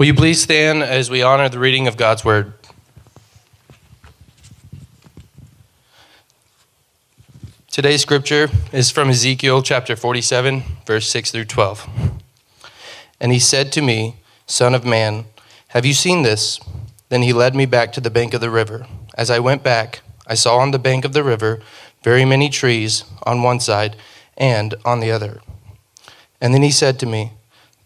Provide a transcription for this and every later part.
Will you please stand as we honor the reading of God's word? Today's scripture is from Ezekiel chapter 47, verse 6 through 12. And he said to me, Son of man, have you seen this? Then he led me back to the bank of the river. As I went back, I saw on the bank of the river very many trees on one side and on the other. And then he said to me,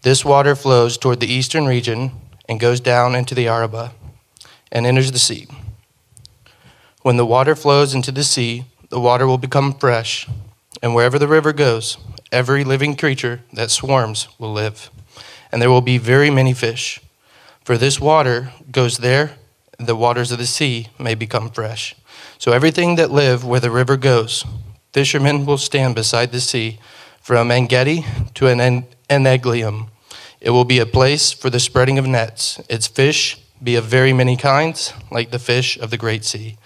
This water flows toward the eastern region and goes down into the Arabah and enters the sea. When the water flows into the sea, the water will become fresh, and wherever the river goes, every living creature that swarms will live, and there will be very many fish. For this water goes there, the waters of the sea may become fresh. So everything that live where the river goes, fishermen will stand beside the sea, from Engedi to an Eneglaim. It will be a place for the spreading of nets. Its fish be of very many kinds, like the fish of the great sea.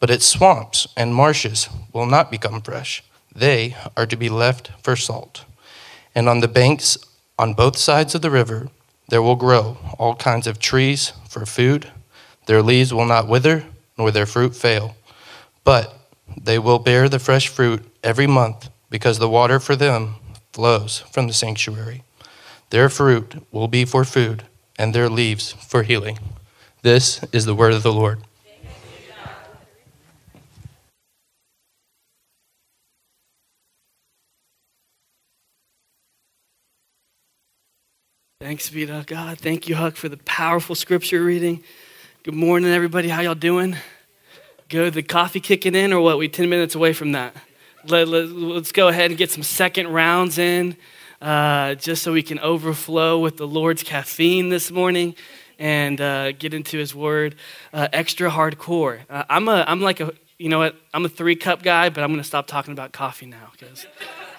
But its swamps and marshes will not become fresh. They are to be left for salt. And on the banks on both sides of the river, there will grow all kinds of trees for food. Their leaves will not wither, nor their fruit fail. But they will bear the fresh fruit every month, because the water for them flows from the sanctuary. Their fruit will be for food, and their leaves for healing. This is the word of the Lord. Thanks be to God. Thank you, Huck, for the powerful scripture reading. Good morning, everybody. How y'all doing? Good. The coffee kicking in, or what? We 10 minutes away from that. Let, let, go ahead and get some second rounds in, uh, just so we can overflow with the Lord's caffeine this morning and uh, get into His Word. Uh, extra hardcore. Uh, I'm a, I'm like a, you know what? I'm a three cup guy, but I'm going to stop talking about coffee now because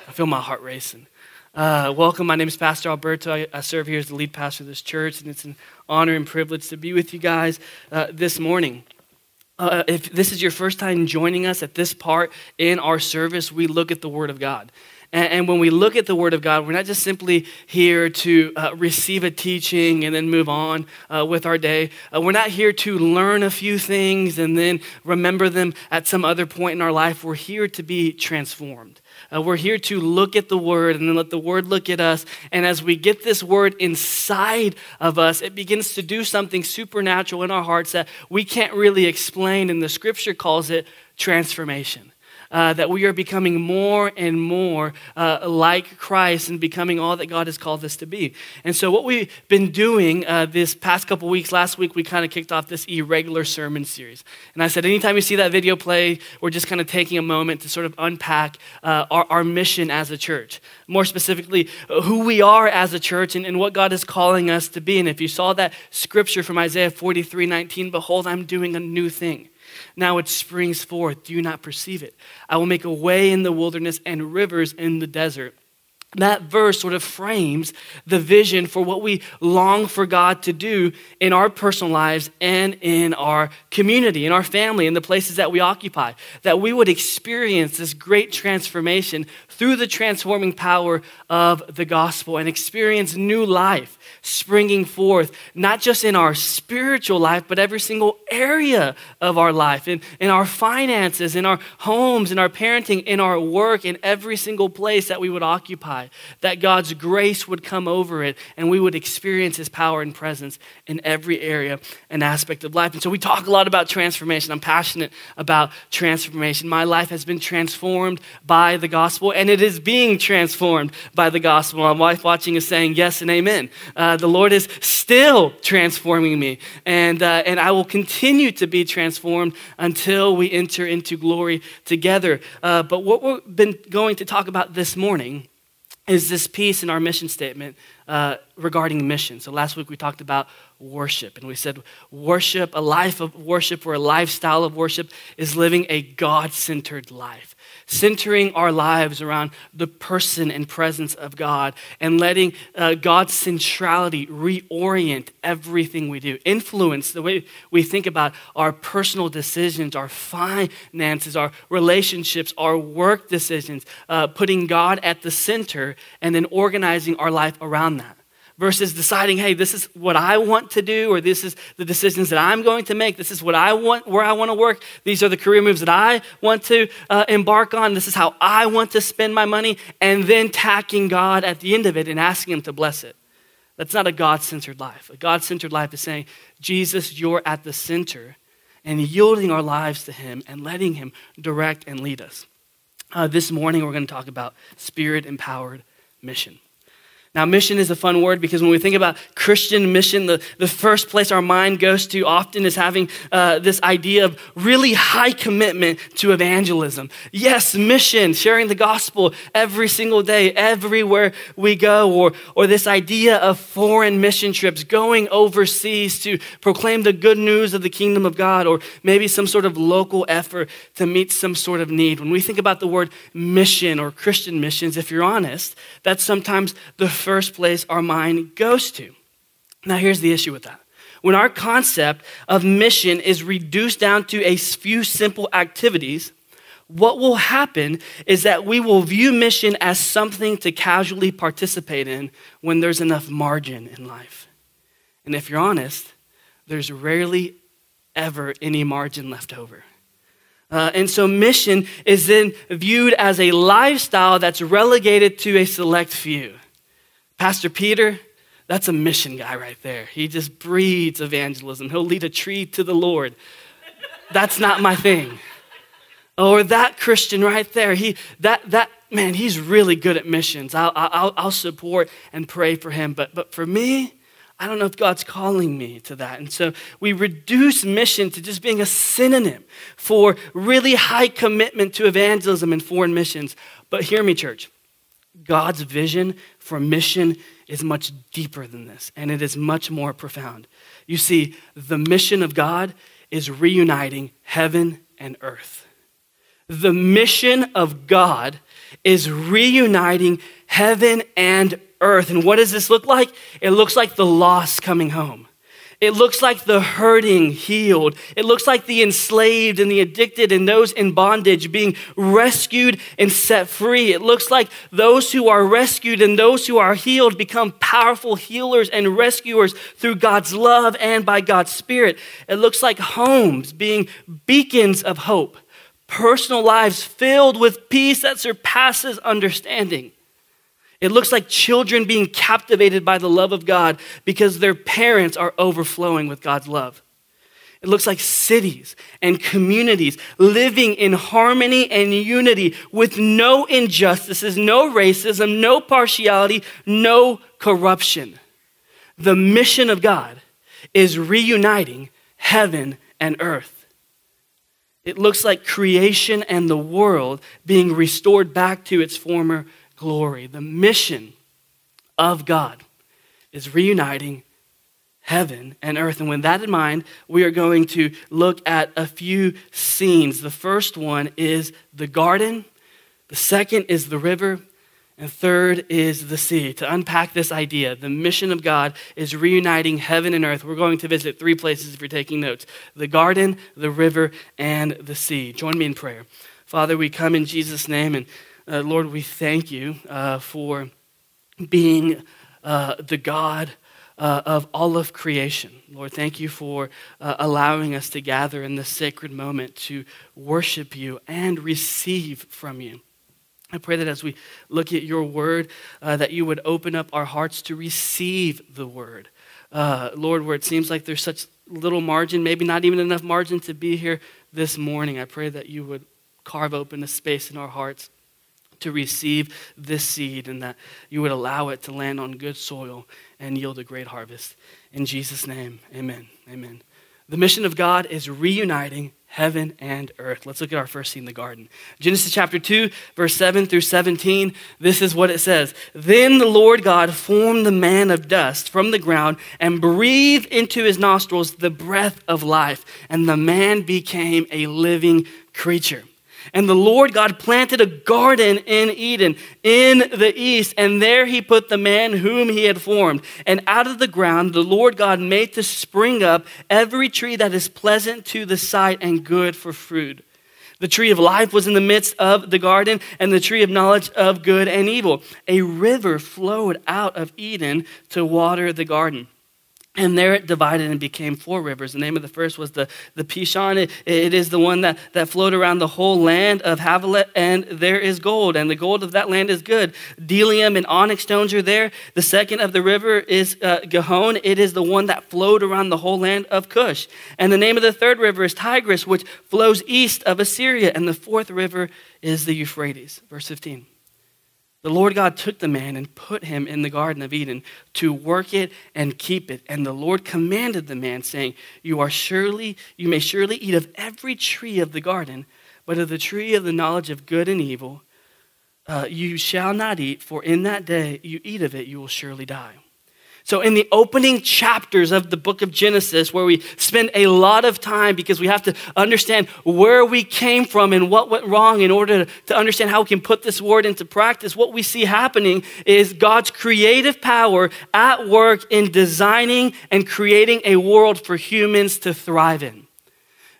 I feel my heart racing. Uh, welcome. My name is Pastor Alberto. I, I, serve here as the lead pastor of this church, and it's an honor and privilege to be with you guys this morning. Uh, if this is your first time joining us at this part in our service, we look at the Word of God. And, and when we look at the Word of God, we're not just simply here to uh, receive a teaching and then move on uh, with our day. Uh, we're not here to learn a few things and then remember them at some other point in our life. We're here to be transformed. Uh, we're here to look at the word and then let the word look at us. And as we get this word inside of us, it begins to do something supernatural in our hearts that we can't really explain. And the scripture calls it transformation uh, that we are becoming more and more uh, like Christ and becoming all that God has called us to be. And so, what we've been doing uh, this past couple weeks, last week, we kind of kicked off this irregular sermon series. And I said, anytime you see that video play, we're just kind of taking a moment to sort of unpack uh, our, our mission as a church. More specifically, who we are as a church and, and what God is calling us to be. And if you saw that scripture from Isaiah 43 19, behold, I'm doing a new thing. Now it springs forth. Do you not perceive it? I will make a way in the wilderness and rivers in the desert that verse sort of frames the vision for what we long for God to do in our personal lives and in our community, in our family, in the places that we occupy. That we would experience this great transformation through the transforming power of the gospel and experience new life springing forth, not just in our spiritual life, but every single area of our life, in, in our finances, in our homes, in our parenting, in our work, in every single place that we would occupy. That God's grace would come over it and we would experience His power and presence in every area and aspect of life. And so we talk a lot about transformation. I'm passionate about transformation. My life has been transformed by the gospel and it is being transformed by the gospel. My wife watching is saying yes and amen. Uh, the Lord is still transforming me, and, uh, and I will continue to be transformed until we enter into glory together. Uh, but what we've been going to talk about this morning is this piece in our mission statement uh, regarding mission. So last week we talked about worship, and we said worship, a life of worship or a lifestyle of worship, is living a God centered life centering our lives around the person and presence of God and letting uh, God's centrality reorient everything we do, influence the way we think about our personal decisions, our finances, our relationships, our work decisions, uh, putting God at the center and then organizing our life around that versus deciding, hey, this is what I want to do, or this is the decisions that I'm going to make. This is what I want, where I want to work. These are the career moves that I want to uh, embark on. This is how I want to spend my money. And then tacking God at the end of it and asking Him to bless it. That's not a God centered life. A God centered life is saying, Jesus, you're at the center, and yielding our lives to Him and letting Him direct and lead us. Uh, this morning, we're going to talk about spirit empowered mission. Now, mission is a fun word because when we think about Christian mission, the, the first place our mind goes to often is having uh, this idea of really high commitment to evangelism. Yes, mission, sharing the gospel every single day, everywhere we go, or, or this idea of foreign mission trips, going overseas to proclaim the good news of the kingdom of God, or maybe some sort of local effort to meet some sort of need. When we think about the word mission or Christian missions, if you're honest, that's sometimes the first place our mind goes to. Now, here's the issue with that. When our concept of mission is reduced down to a few simple activities, what will happen is that we will view mission as something to casually participate in when there's enough margin in life. And if you're honest, there's rarely ever any margin left over. Uh, and so, mission is then viewed as a lifestyle that's relegated to a select few. Pastor Peter, that's a mission guy right there. He just breeds evangelism. He'll lead a tree to the Lord. That's not my thing. Or that Christian right there, he that that man, he's really good at missions. I'll, I'll, I'll support and pray for him. But but for me, I don't know if God's calling me to that. And so we reduce mission to just being a synonym for really high commitment to evangelism and foreign missions. But hear me, church. God's vision for mission is much deeper than this, and it is much more profound. You see, the mission of God is reuniting heaven and earth. The mission of God is reuniting heaven and earth. And what does this look like? It looks like the lost coming home. It looks like the hurting healed. It looks like the enslaved and the addicted and those in bondage being rescued and set free. It looks like those who are rescued and those who are healed become powerful healers and rescuers through God's love and by God's Spirit. It looks like homes being beacons of hope, personal lives filled with peace that surpasses understanding. It looks like children being captivated by the love of God because their parents are overflowing with God's love. It looks like cities and communities living in harmony and unity with no injustices, no racism, no partiality, no corruption. The mission of God is reuniting heaven and earth. It looks like creation and the world being restored back to its former glory. The mission of God is reuniting heaven and earth. And with that in mind, we are going to look at a few scenes. The first one is the garden, the second is the river, and third is the sea. To unpack this idea, the mission of God is reuniting heaven and earth. We're going to visit three places if you're taking notes the garden, the river, and the sea. Join me in prayer. Father, we come in Jesus' name and uh, Lord, we thank you uh, for being uh, the God uh, of all of creation. Lord, thank you for uh, allowing us to gather in this sacred moment to worship you and receive from you. I pray that as we look at your word, uh, that you would open up our hearts to receive the word. Lord, where it seems like there's such little margin, maybe not even enough margin to be here this morning, I pray that you would carve open a space in our hearts to receive this seed and that you would allow it to land on good soil and yield a great harvest. In Jesus' name, amen. Amen. The mission of God is reuniting heaven and earth. Let's look at our first scene, the garden. Genesis chapter 2, verse 7 through 17. This is what it says Then the Lord God formed the man of dust from the ground and breathed into his nostrils the breath of life, and the man became a living creature. And the Lord God planted a garden in Eden in the east, and there he put the man whom he had formed. And out of the ground the Lord God made to spring up every tree that is pleasant to the sight and good for food. The tree of life was in the midst of the garden, and the tree of knowledge of good and evil. A river flowed out of Eden to water the garden. And there it divided and became four rivers. The name of the first was the, the Pishon. It, it is the one that, that flowed around the whole land of Havilah, and there is gold, and the gold of that land is good. Bdellium and onyx stones are there. The second of the river is uh, Gihon. It is the one that flowed around the whole land of Cush. And the name of the third river is Tigris, which flows east of Assyria. And the fourth river is the Euphrates. Verse 15. The Lord God took the man and put him in the Garden of Eden to work it and keep it. And the Lord commanded the man, saying, You are surely, you may surely eat of every tree of the garden, but of the tree of the knowledge of good and evil uh, you shall not eat, for in that day you eat of it, you will surely die. So, in the opening chapters of the book of Genesis, where we spend a lot of time because we have to understand where we came from and what went wrong in order to understand how we can put this word into practice, what we see happening is God's creative power at work in designing and creating a world for humans to thrive in.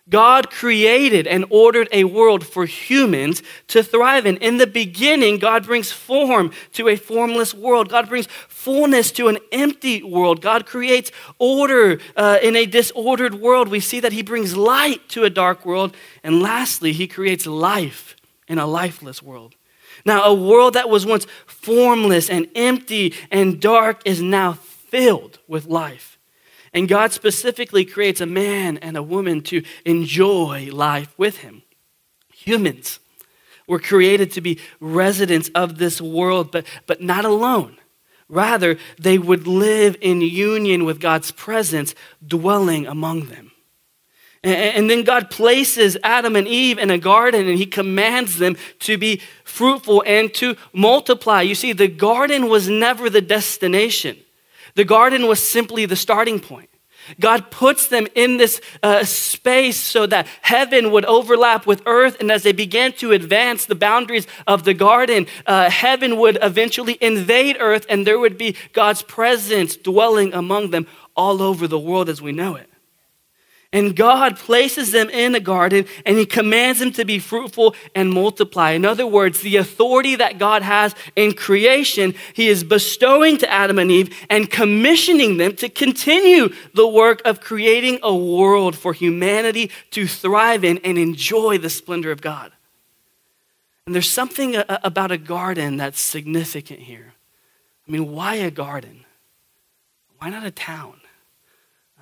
God created and ordered a world for humans to thrive in. In the beginning, God brings form to a formless world. God brings fullness to an empty world. God creates order uh, in a disordered world. We see that He brings light to a dark world. And lastly, He creates life in a lifeless world. Now, a world that was once formless and empty and dark is now filled with life. And God specifically creates a man and a woman to enjoy life with him. Humans were created to be residents of this world, but, but not alone. Rather, they would live in union with God's presence dwelling among them. And then God places Adam and Eve in a garden and he commands them to be fruitful and to multiply. You see, the garden was never the destination. The garden was simply the starting point. God puts them in this uh, space so that heaven would overlap with earth. And as they began to advance the boundaries of the garden, uh, heaven would eventually invade earth, and there would be God's presence dwelling among them all over the world as we know it. And God places them in a garden and He commands them to be fruitful and multiply. In other words, the authority that God has in creation, He is bestowing to Adam and Eve and commissioning them to continue the work of creating a world for humanity to thrive in and enjoy the splendor of God. And there's something uh, uh, about a garden that's significant here. I mean, why a garden? Why not a town?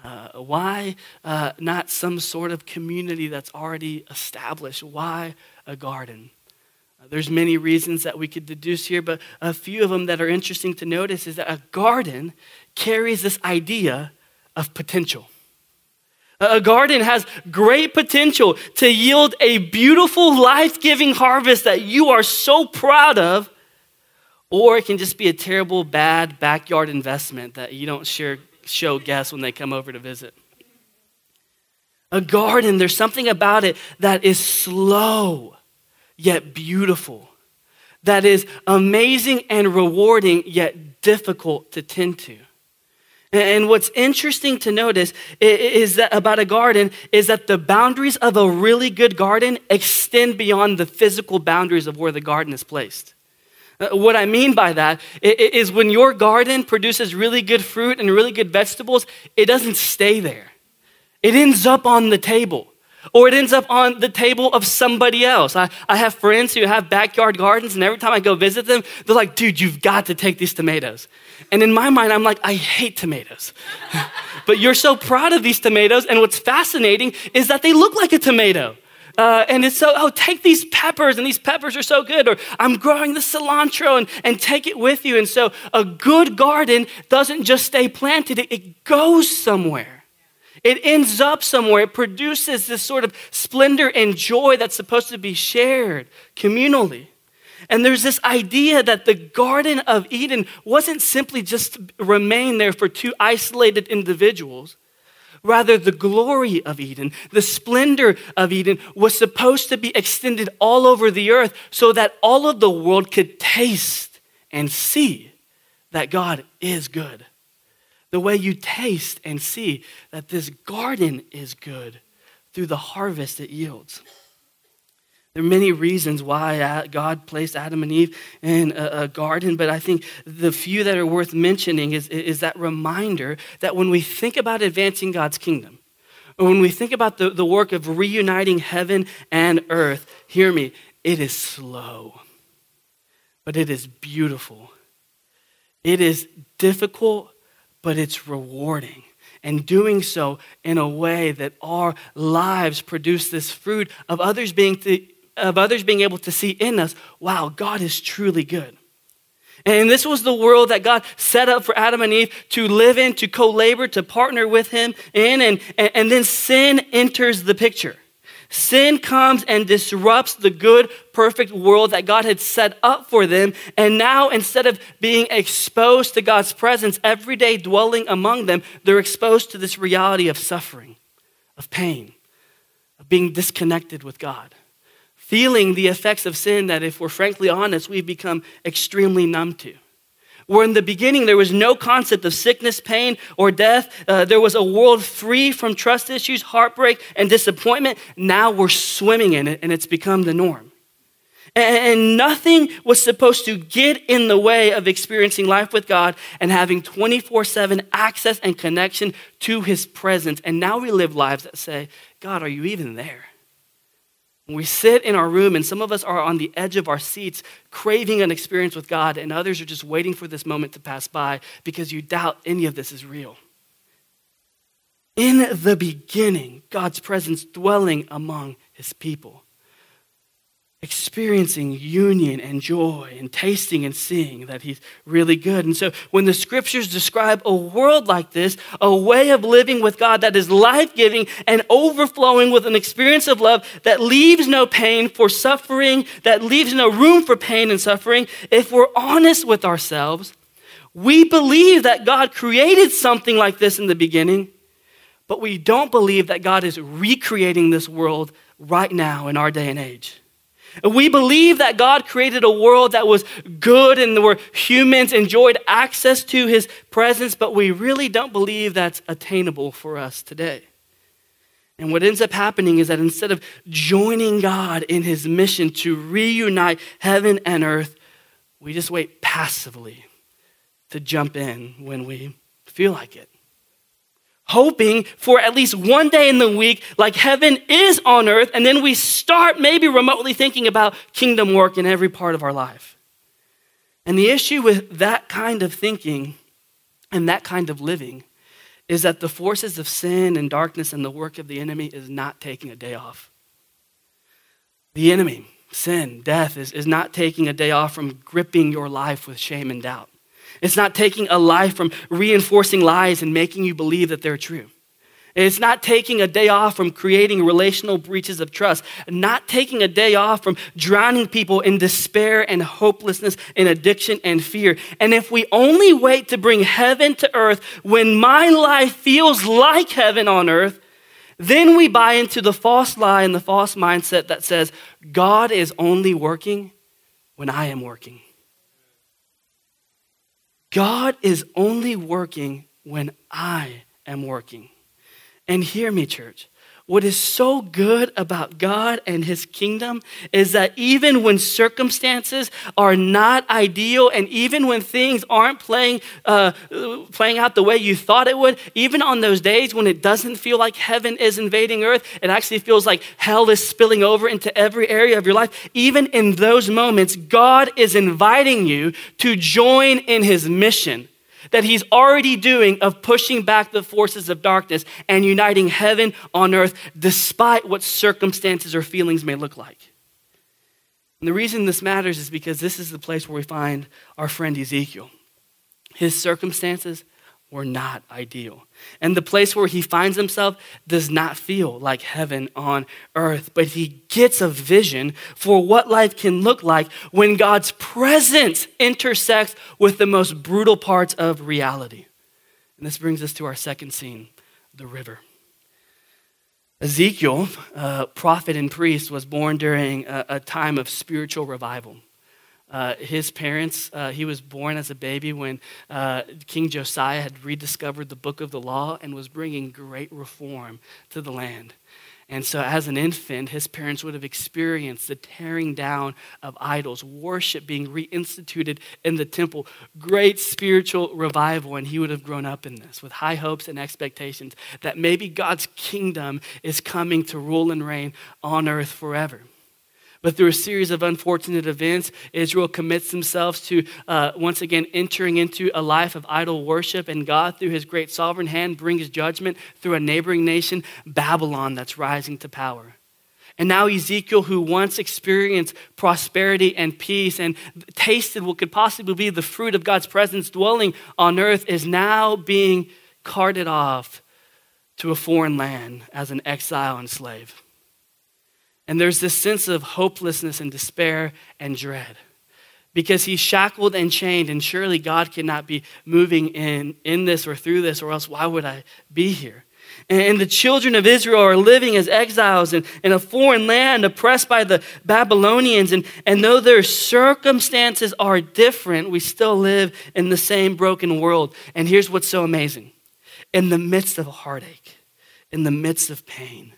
Uh, why uh, not some sort of community that's already established? Why a garden? Uh, there's many reasons that we could deduce here, but a few of them that are interesting to notice is that a garden carries this idea of potential. A garden has great potential to yield a beautiful, life giving harvest that you are so proud of, or it can just be a terrible, bad backyard investment that you don't share show guests when they come over to visit. A garden, there's something about it that is slow yet beautiful, that is amazing and rewarding yet difficult to tend to. And what's interesting to notice is that about a garden is that the boundaries of a really good garden extend beyond the physical boundaries of where the garden is placed. Uh, what I mean by that is when your garden produces really good fruit and really good vegetables, it doesn't stay there. It ends up on the table or it ends up on the table of somebody else. I, I have friends who have backyard gardens, and every time I go visit them, they're like, dude, you've got to take these tomatoes. And in my mind, I'm like, I hate tomatoes. but you're so proud of these tomatoes, and what's fascinating is that they look like a tomato. Uh, and it's so, oh, take these peppers, and these peppers are so good. Or I'm growing the cilantro and, and take it with you. And so a good garden doesn't just stay planted, it, it goes somewhere. It ends up somewhere. It produces this sort of splendor and joy that's supposed to be shared communally. And there's this idea that the Garden of Eden wasn't simply just remain there for two isolated individuals, Rather, the glory of Eden, the splendor of Eden, was supposed to be extended all over the earth so that all of the world could taste and see that God is good. The way you taste and see that this garden is good through the harvest it yields. There are many reasons why uh, God placed Adam and Eve in a, garden, but I think the few that are worth mentioning is, is that reminder that when we think about advancing God's kingdom, when we think about the, the work of reuniting heaven and earth, hear me, it is slow, but it is beautiful. It is difficult, but it's rewarding and doing so in a way that our lives produce this fruit of others being of others being able to see in us, wow, God is truly good. And this was the world that God set up for Adam and Eve to live in, to co labor, to partner with Him in. And, and then sin enters the picture. Sin comes and disrupts the good, perfect world that God had set up for them. And now, instead of being exposed to God's presence every day dwelling among them, they're exposed to this reality of suffering, of pain, of being disconnected with God feeling the effects of sin that, if we're frankly honest, we've become extremely numb to. Where in the beginning there was no concept of sickness, pain, or death, uh, there was a world free from trust issues, heartbreak, and disappointment. Now we're swimming in it, and it's become the norm. And nothing was supposed to get in the way of experiencing life with God and having 24 7 access and connection to His presence. And now we live lives that say, God, are you even there? We sit in our room, and some of us are on the edge of our seats, craving an experience with God, and others are just waiting for this moment to pass by because you doubt any of this is real. In the beginning, God's presence dwelling among his people experiencing union and joy and tasting and seeing that he's really good. And so when the scriptures describe a world like this, a way of living with God that is life giving and overflowing with an experience of love that leaves no pain for suffering, that leaves no room for pain and suffering, if we're honest with ourselves, we believe that God created something like this in the beginning, but we don't believe that God is recreating this world right now in our day and age. We believe that God created a world that was good and where humans enjoyed access to his presence, but we really don't believe that's attainable for us today. And what ends up happening is that instead of joining God in his mission to reunite heaven and earth, we just wait passively to jump in when we feel like it hoping for at least one day in the week, like heaven is on earth, and then we start maybe remotely thinking about kingdom work in every part of our life. And the issue with that kind of thinking and that kind of living is that the forces of sin and darkness and the work of the enemy is not taking a day off. The enemy, sin, death, is, is not taking a day off from gripping your life with shame and doubt. It's not taking a life from reinforcing lies and making you believe that they're true. It's not taking a day off from creating relational breaches of trust, not taking a day off from drowning people in despair and hopelessness and addiction and fear. And if we only wait to bring heaven to earth when my life feels like heaven on earth, then we buy into the false lie and the false mindset that says God is only working when I am working. God is only working when I am working. And hear me, church. What is so good about God and His kingdom is that even when circumstances are not ideal, and even when things aren't playing, uh, playing out the way you thought it would, even on those days when it doesn't feel like heaven is invading earth, it actually feels like hell is spilling over into every area of your life. Even in those moments, God is inviting you to join in His mission that he's already doing of pushing back the forces of darkness and uniting heaven on earth despite what circumstances or feelings may look like. And the reason this matters is because this is the place where we find our friend Ezekiel. His circumstances were not ideal. And the place where he finds himself does not feel like heaven on earth, but he gets a vision for what life can look like when God's presence intersects with the most brutal parts of reality. And this brings us to our second scene the river. Ezekiel, prophet and priest, was born during a time of spiritual revival. Uh, his parents, uh, he was born as a baby when uh, King Josiah had rediscovered the book of the law and was bringing great reform to the land. And so, as an infant, his parents would have experienced the tearing down of idols, worship being reinstituted in the temple, great spiritual revival. And he would have grown up in this with high hopes and expectations that maybe God's kingdom is coming to rule and reign on earth forever. But through a series of unfortunate events, Israel commits themselves to uh, once again entering into a life of idol worship, and God, through his great sovereign hand, brings judgment through a neighboring nation, Babylon, that's rising to power. And now Ezekiel, who once experienced prosperity and peace and tasted what could possibly be the fruit of God's presence dwelling on earth, is now being carted off to a foreign land as an exile and slave. And there's this sense of hopelessness and despair and dread because he's shackled and chained, and surely God cannot be moving in, in this or through this, or else why would I be here? And the children of Israel are living as exiles in, in a foreign land, oppressed by the Babylonians. And, and though their circumstances are different, we still live in the same broken world. And here's what's so amazing in the midst of a heartache, in the midst of pain,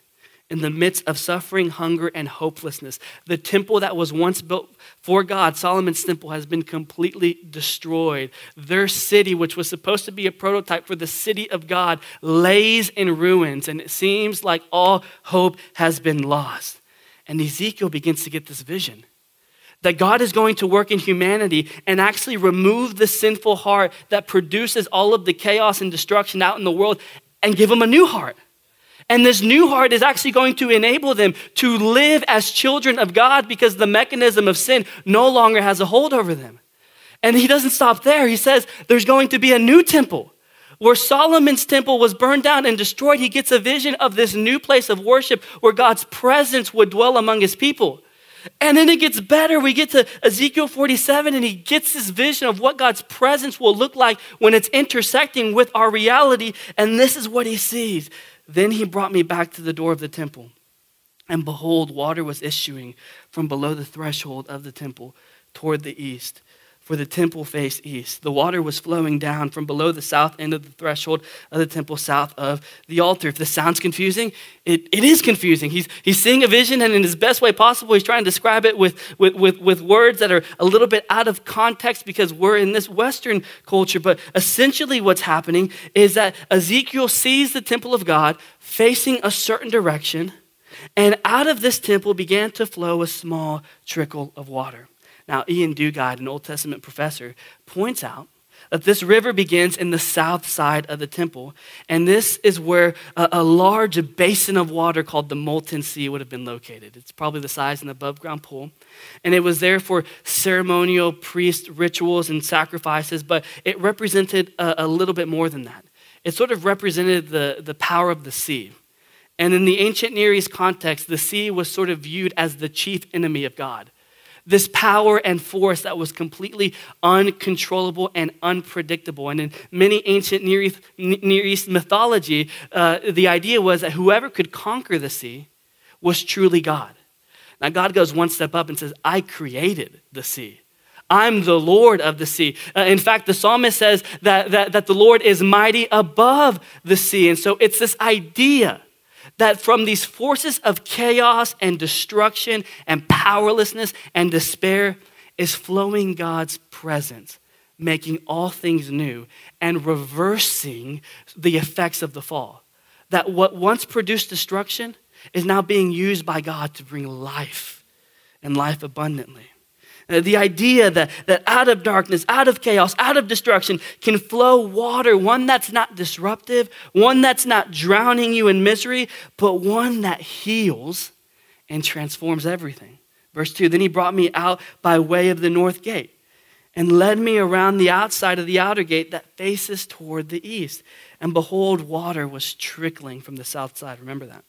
in the midst of suffering, hunger, and hopelessness. The temple that was once built for God, Solomon's temple, has been completely destroyed. Their city, which was supposed to be a prototype for the city of God, lays in ruins, and it seems like all hope has been lost. And Ezekiel begins to get this vision that God is going to work in humanity and actually remove the sinful heart that produces all of the chaos and destruction out in the world and give them a new heart and this new heart is actually going to enable them to live as children of God because the mechanism of sin no longer has a hold over them. And he doesn't stop there. He says there's going to be a new temple. Where Solomon's temple was burned down and destroyed, he gets a vision of this new place of worship where God's presence would dwell among his people. And then it gets better. We get to Ezekiel 47, and he gets this vision of what God's presence will look like when it's intersecting with our reality. And this is what he sees then he brought me back to the door of the temple. And behold, water was issuing from below the threshold of the temple toward the east. For the temple faced east. The water was flowing down from below the south end of the threshold of the temple, south of the altar. If this sounds confusing, it, it is confusing. He's, he's seeing a vision, and in his best way possible, he's trying to describe it with, with, with, with words that are a little bit out of context because we're in this Western culture. But essentially, what's happening is that Ezekiel sees the temple of God facing a certain direction, and out of this temple began to flow a small trickle of water. Now, Iain Duguid, an Old Testament professor, points out that this river begins in the south side of the temple. And this is where a, a, large basin of water called the Molten Sea would have been located. It's probably the size of an above ground pool. And it was there for ceremonial priest rituals and sacrifices, but it represented a, a little bit more than that. It sort of represented the, the power of the sea. And in the ancient Near East context, the sea was sort of viewed as the chief enemy of God this power and force that was completely uncontrollable and unpredictable. And in many ancient Near East, Near East mythology, uh, the idea was that whoever could conquer the sea was truly God. Now, God goes one step up and says, I created the sea. I'm the Lord of the sea. Uh, in fact, the psalmist says that, that, that the Lord is mighty above the sea. And so it's this idea that from these forces of chaos and destruction and powerlessness and despair is flowing God's presence, making all things new and reversing the effects of the fall. That what once produced destruction is now being used by God to bring life and life abundantly. Uh, the idea that, that out of darkness, out of chaos, out of destruction can flow water, one that's not disruptive, one that's not drowning you in misery, but one that heals and transforms everything. Verse 2 Then he brought me out by way of the north gate and led me around the outside of the outer gate that faces toward the east. And behold, water was trickling from the south side. Remember that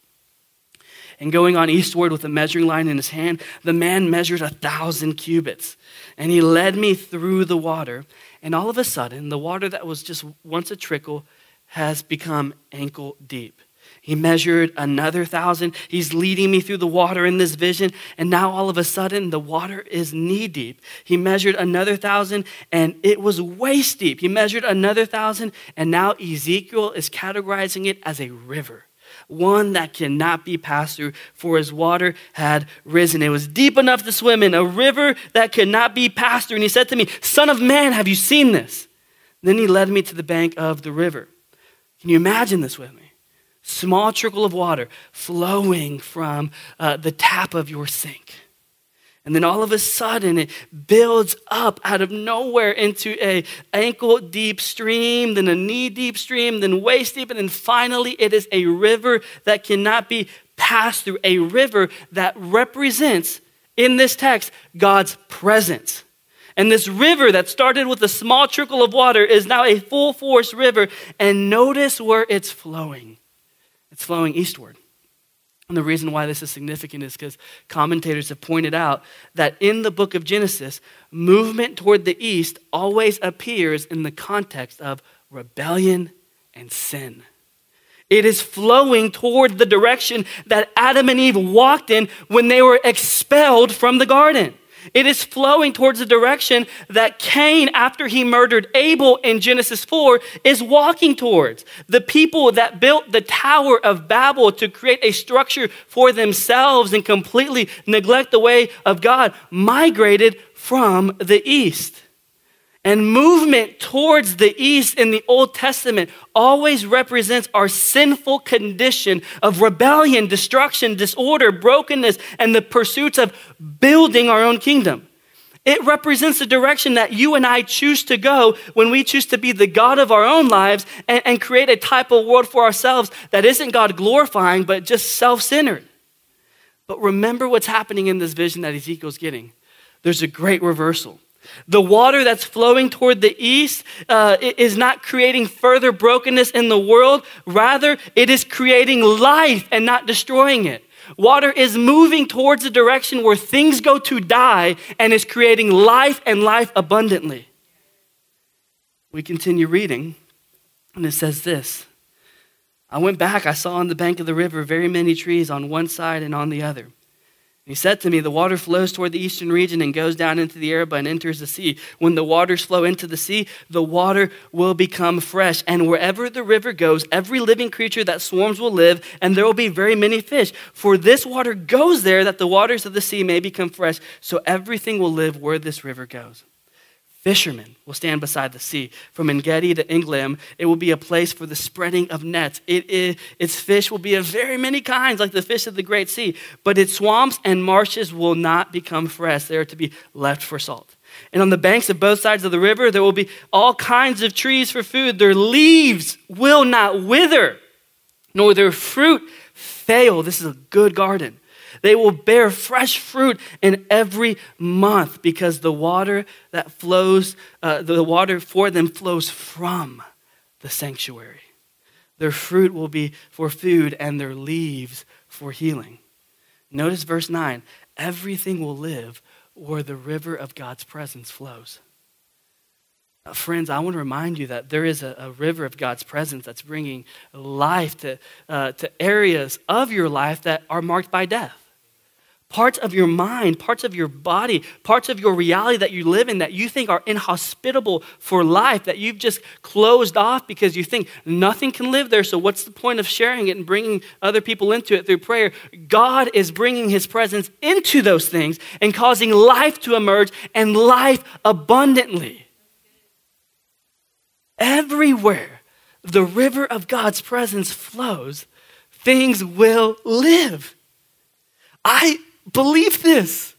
and going on eastward with a measuring line in his hand, the man measured a thousand cubits. And he led me through the water. And all of a sudden, the water that was just once a trickle has become ankle deep. He measured another thousand. He's leading me through the water in this vision. And now all of a sudden, the water is knee deep. He measured another thousand and it was waist deep. He measured another thousand. And now Ezekiel is categorizing it as a river one that cannot be passed through, for his water had risen. It was deep enough to swim in, a river that could not be passed through. And he said to me, Son of man, have you seen this? Then he led me to the bank of the river. Can you imagine this with me? Small trickle of water flowing from uh, the tap of your sink. And then all of a sudden it builds up out of nowhere into a ankle deep stream, then a knee deep stream, then waist deep, and then finally it is a river that cannot be passed through, a river that represents in this text God's presence. And this river that started with a small trickle of water is now a full force river. And notice where it's flowing. It's flowing eastward. And the reason why this is significant is because commentators have pointed out that in the book of Genesis, movement toward the east always appears in the context of rebellion and sin. It is flowing toward the direction that Adam and Eve walked in when they were expelled from the garden. It is flowing towards the direction that Cain, after he murdered Abel in Genesis 4, is walking towards. The people that built the Tower of Babel to create a structure for themselves and completely neglect the way of God migrated from the east. And movement towards the east in the Old Testament always represents our sinful condition of rebellion, destruction, disorder, brokenness, and the pursuits of building our own kingdom. It represents the direction that you and I choose to go when we choose to be the God of our own lives and, and create a type of world for ourselves that isn't God glorifying, but just self centered. But remember what's happening in this vision that Ezekiel's getting. There's a great reversal. The water that's flowing toward the east uh, is not creating further brokenness in the world. Rather, it is creating life and not destroying it. Water is moving towards a direction where things go to die and is creating life and life abundantly. We continue reading, and it says this I went back, I saw on the bank of the river very many trees on one side and on the other. He said to me, The water flows toward the eastern region and goes down into the Arabah and enters the sea. When the waters flow into the sea, the water will become fresh. And wherever the river goes, every living creature that swarms will live, and there will be very many fish. For this water goes there that the waters of the sea may become fresh. So everything will live where this river goes. Fishermen will stand beside the sea. From Engedi to Eneglaim, it will be a place for the spreading of nets. It, it, its fish will be of very many kinds, like the fish of the great sea. But its swamps and marshes will not become fresh. They are to be left for salt. And on the banks of both sides of the river, there will be all kinds of trees for food. Their leaves will not wither, nor their fruit fail. This is a good garden. They will bear fresh fruit in every month because the water that flows, uh, the water for them flows from the sanctuary. Their fruit will be for food and their leaves for healing. Notice verse 9 everything will live where the river of God's presence flows. Uh, friends, I want to remind you that there is a, a, river of God's presence that's bringing life to, uh, to areas of your life that are marked by death parts of your mind, parts of your body, parts of your reality that you live in that you think are inhospitable for life, that you've just closed off because you think nothing can live there. So, what's the point of sharing it and bringing other people into it through prayer? God is bringing His presence into those things and causing life to emerge and life abundantly. Everywhere the river of God's presence flows, things will live. I believe this.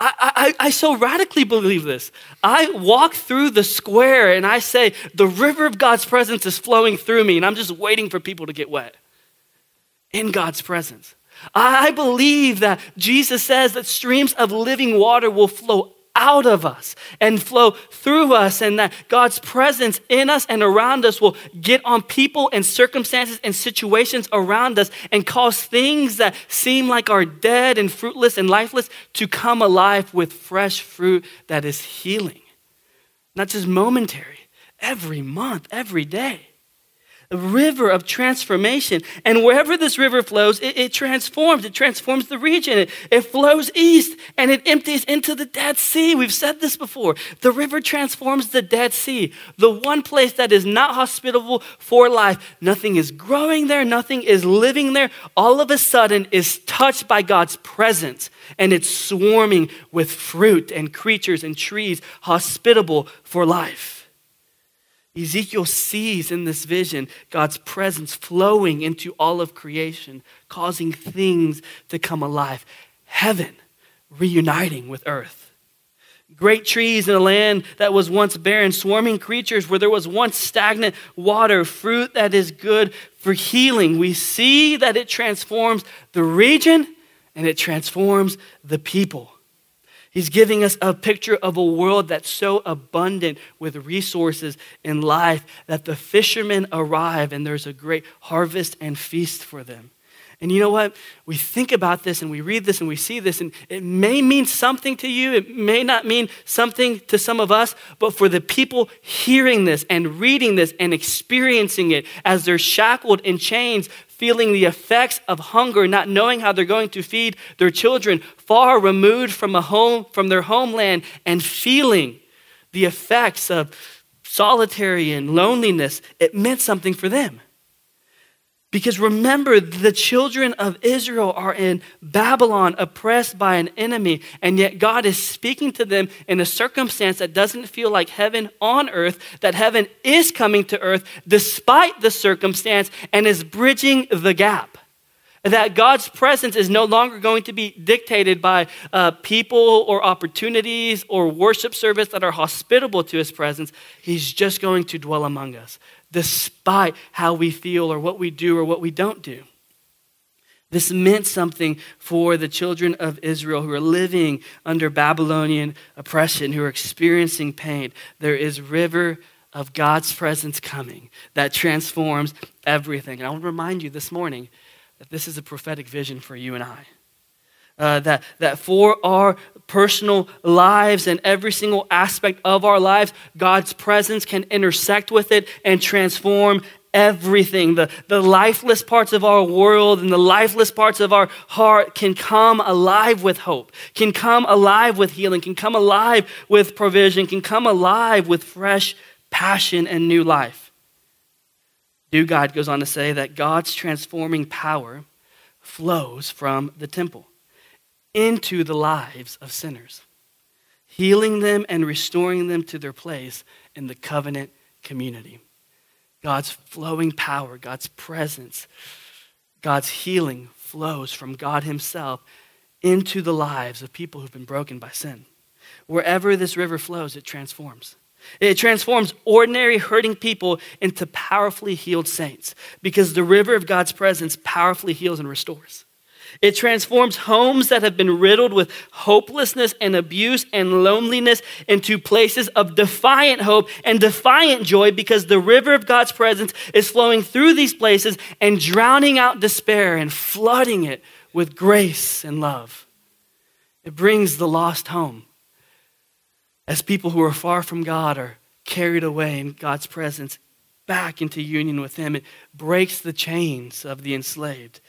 I, I, I so radically believe this. I walk through the square and I say, the river of God's presence is flowing through me, and I'm just waiting for people to get wet in God's presence. I believe that Jesus says that streams of living water will flow out of us and flow through us, and that God's presence in us and around us will get on people and circumstances and situations around us and cause things that seem like are dead and fruitless and lifeless to come alive with fresh fruit that is healing. Not just momentary, every month, every day. River of transformation. And wherever this river flows, it, it transforms. It transforms the region. It, it flows east and it empties into the Dead Sea. We've said this before. The river transforms the Dead Sea, the one place that is not hospitable for life. Nothing is growing there, nothing is living there. All of a sudden is touched by God's presence and it's swarming with fruit and creatures and trees hospitable for life. Ezekiel sees in this vision God's presence flowing into all of creation, causing things to come alive. Heaven reuniting with earth. Great trees in a land that was once barren, swarming creatures where there was once stagnant water, fruit that is good for healing. We see that it transforms the region and it transforms the people. He's giving us a picture of a world that's so abundant with resources in life that the fishermen arrive and there's a great harvest and feast for them. And you know what? We think about this and we read this and we see this, and it may mean something to you. It may not mean something to some of us, but for the people hearing this and reading this and experiencing it as they're shackled in chains, feeling the effects of hunger, not knowing how they're going to feed their children, far removed from a home, from their homeland, and feeling the effects of solitary and loneliness, it meant something for them. Because remember, the children of Israel are in Babylon, oppressed by an enemy, and yet God is speaking to them in a circumstance that doesn't feel like heaven on earth, that heaven is coming to earth despite the circumstance and is bridging the gap. That God's presence is no longer going to be dictated by uh, people or opportunities or worship service that are hospitable to his presence. He's just going to dwell among us despite how we feel or what we do or what we don't do. This meant something for the children of Israel who are living under Babylonian oppression, who are experiencing pain. There is river of God's presence coming that transforms everything. And I want to remind you this morning that this is a prophetic vision for you and I. Uh, that, that for our personal lives and every single aspect of our lives, God's presence can intersect with it and transform everything. The, the lifeless parts of our world and the lifeless parts of our heart can come alive with hope, can come alive with healing, can come alive with provision, can come alive with fresh passion and new life. Do God goes on to say that God's transforming power flows from the temple into the lives of sinners, healing them and restoring them to their place in the covenant community. God's flowing power, God's presence, God's healing flows from God Himself into the lives of people who've been broken by sin. Wherever this river flows, it transforms. It transforms ordinary hurting people into powerfully healed saints because the river of God's presence powerfully heals and restores. It transforms homes that have been riddled with hopelessness and abuse and loneliness into places of defiant hope and defiant joy because the river of God's presence is flowing through these places and drowning out despair and flooding it with grace and love. It brings the lost home as people who are far from God are carried away in God's presence back into union with Him. It breaks the chains of the enslaved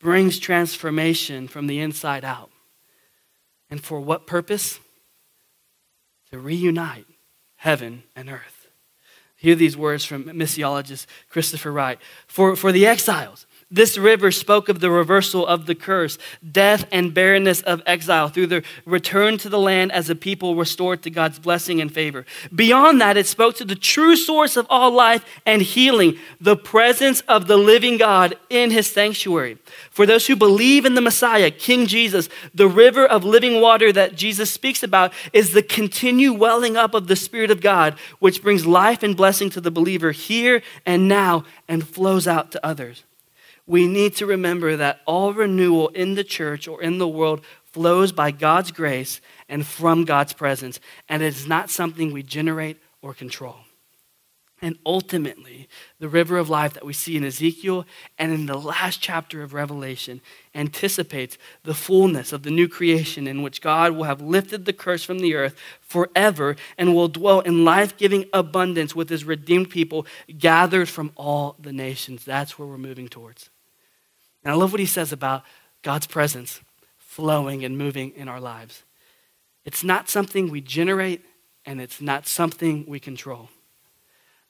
brings transformation from the inside out. And for what purpose? To reunite heaven and earth. Hear these words from missiologist Christopher Wright. For, for the exiles, this river spoke of the reversal of the curse, death, and barrenness of exile through the return to the land as a people restored to God's blessing and favor. Beyond that, it spoke to the true source of all life and healing, the presence of the living God in his sanctuary. For those who believe in the Messiah, King Jesus, the river of living water that Jesus speaks about is the continued welling up of the Spirit of God, which brings life and blessing to the believer here and now and flows out to others we need to remember that all renewal in the church or in the world flows by God's grace and from God's presence, and it is not something we generate or control. And ultimately, the river of life that we see in Ezekiel and in the last chapter of Revelation anticipates the fullness of the new creation in which God will have lifted the curse from the earth forever and will dwell in life giving abundance with his redeemed people gathered from all the nations. That's where we're moving towards. And I love what he says about God's presence flowing and moving in our lives. It's not something we generate, and it's not something we control.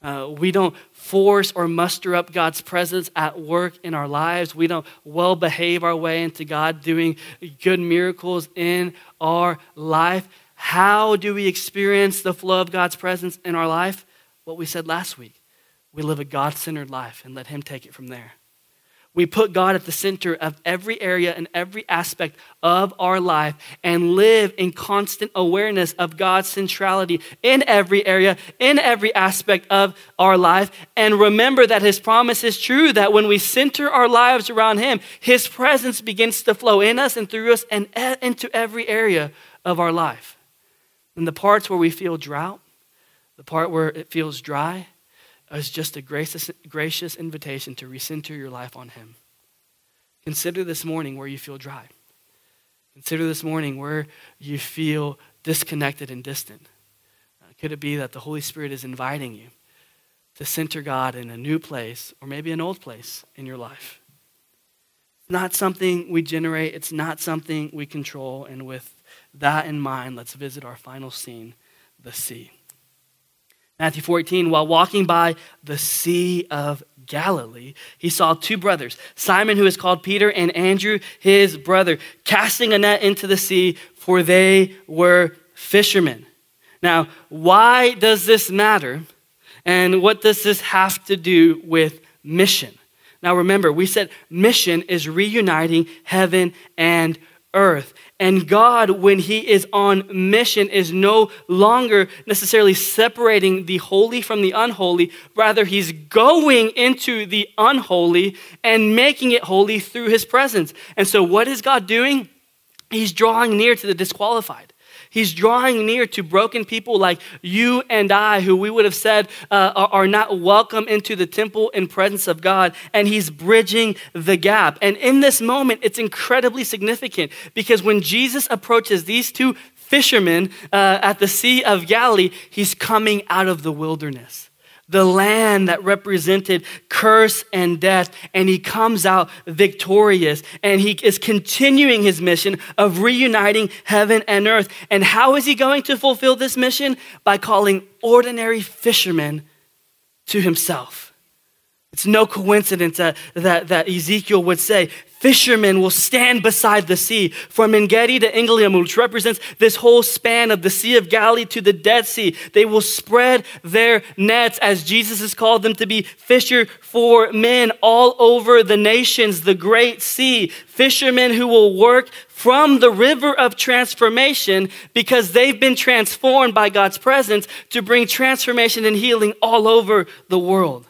Uh, we don't force or muster up God's presence at work in our lives. We don't well behave our way into God doing good miracles in our life. How do we experience the flow of God's presence in our life? What we said last week. We live a God centered life and let Him take it from there. We put God at the center of every area and every aspect of our life and live in constant awareness of God's centrality in every area, in every aspect of our life. And remember that His promise is true that when we center our lives around Him, His presence begins to flow in us and through us and into every area of our life. And the parts where we feel drought, the part where it feels dry, as just a gracious, gracious invitation to recenter your life on Him. Consider this morning where you feel dry. Consider this morning where you feel disconnected and distant. Uh, could it be that the Holy Spirit is inviting you to center God in a new place or maybe an old place in your life? It's not something we generate, it's not something we control. And with that in mind, let's visit our final scene the sea. Matthew 14, while walking by the Sea of Galilee, he saw two brothers, Simon, who is called Peter, and Andrew, his brother, casting a net into the sea, for they were fishermen. Now, why does this matter? And what does this have to do with mission? Now, remember, we said mission is reuniting heaven and earth. And God, when He is on mission, is no longer necessarily separating the holy from the unholy. Rather, He's going into the unholy and making it holy through His presence. And so, what is God doing? He's drawing near to the disqualified. He's drawing near to broken people like you and I, who we would have said uh, are not welcome into the temple and presence of God. And he's bridging the gap. And in this moment, it's incredibly significant because when Jesus approaches these two fishermen uh, at the Sea of Galilee, he's coming out of the wilderness the land that represented curse and death, and he comes out victorious. And he is continuing his mission of reuniting heaven and earth. And how is he going to fulfill this mission? By calling ordinary fishermen to himself. It's no coincidence that, that, that Ezekiel would say, fishermen will stand beside the sea from Engedi to Eneglaim, which represents this whole span of the Sea of Galilee to the Dead Sea. They will spread their nets as Jesus has called them to be fisher for men all over the nations, the great sea. Fishermen who will work from the river of transformation because they've been transformed by God's presence to bring transformation and healing all over the world.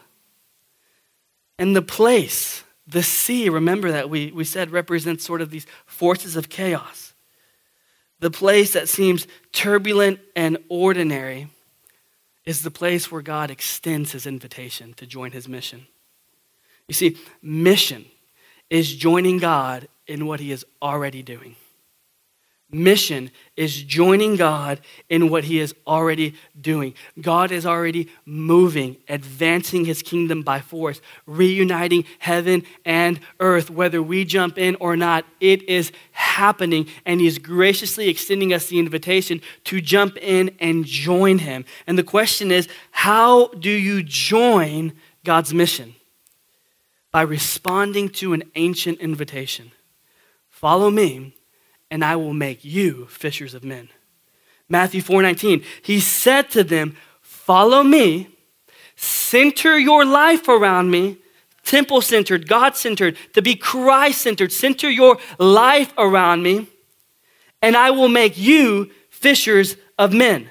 And the place, the sea, remember that we, we said represents sort of these forces of chaos. The place that seems turbulent and ordinary is the place where God extends his invitation to join his mission. You see, mission is joining God in what he is already doing. Mission is joining God in what He is already doing. God is already moving, advancing His kingdom by force, reuniting heaven and earth. Whether we jump in or not, it is happening, and He's graciously extending us the invitation to jump in and join Him. And the question is how do you join God's mission? By responding to an ancient invitation. Follow me and I will make you fishers of men. Matthew 4:19. He said to them, "Follow me, center your life around me, temple centered, God centered, to be Christ centered. Center your life around me, and I will make you fishers of men."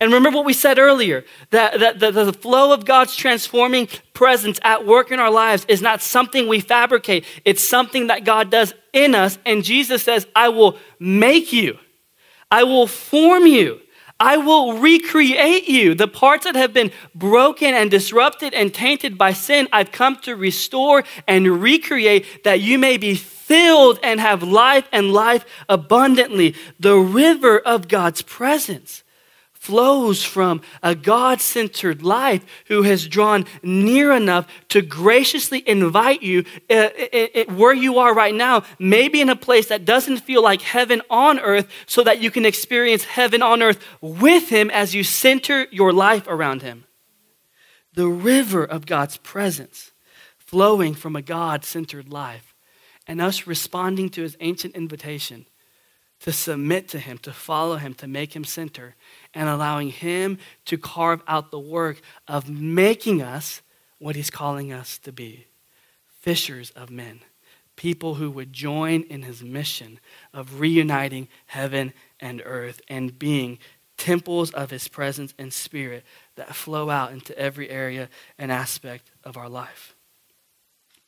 And remember what we said earlier that, that, that the flow of God's transforming presence at work in our lives is not something we fabricate, it's something that God does in us. And Jesus says, I will make you, I will form you, I will recreate you. The parts that have been broken and disrupted and tainted by sin, I've come to restore and recreate that you may be filled and have life and life abundantly. The river of God's presence flows from a God centered life who has drawn near enough to graciously invite you uh, uh, uh, where you are right now, maybe in a place that doesn't feel like heaven on earth, so that you can experience heaven on earth with Him as you center your life around Him. The river of God's presence flowing from a God centered life, and us responding to His ancient invitation to submit to Him, to follow Him, to make Him center and allowing Him to carve out the work of making us what He's calling us to be fishers of men, people who would join in His mission of reuniting heaven and earth and being temples of His presence and spirit that flow out into every area and aspect of our life.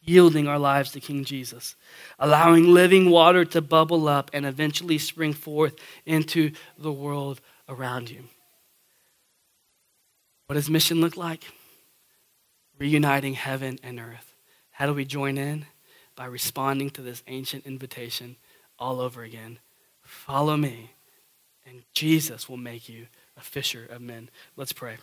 Yielding our lives to King Jesus, allowing living water to bubble up and eventually spring forth into the world around you. What does mission look like? Reuniting heaven and earth. How do we join in? By responding to this ancient invitation all over again. Follow me, and Jesus will make you a fisher of men. Let's pray.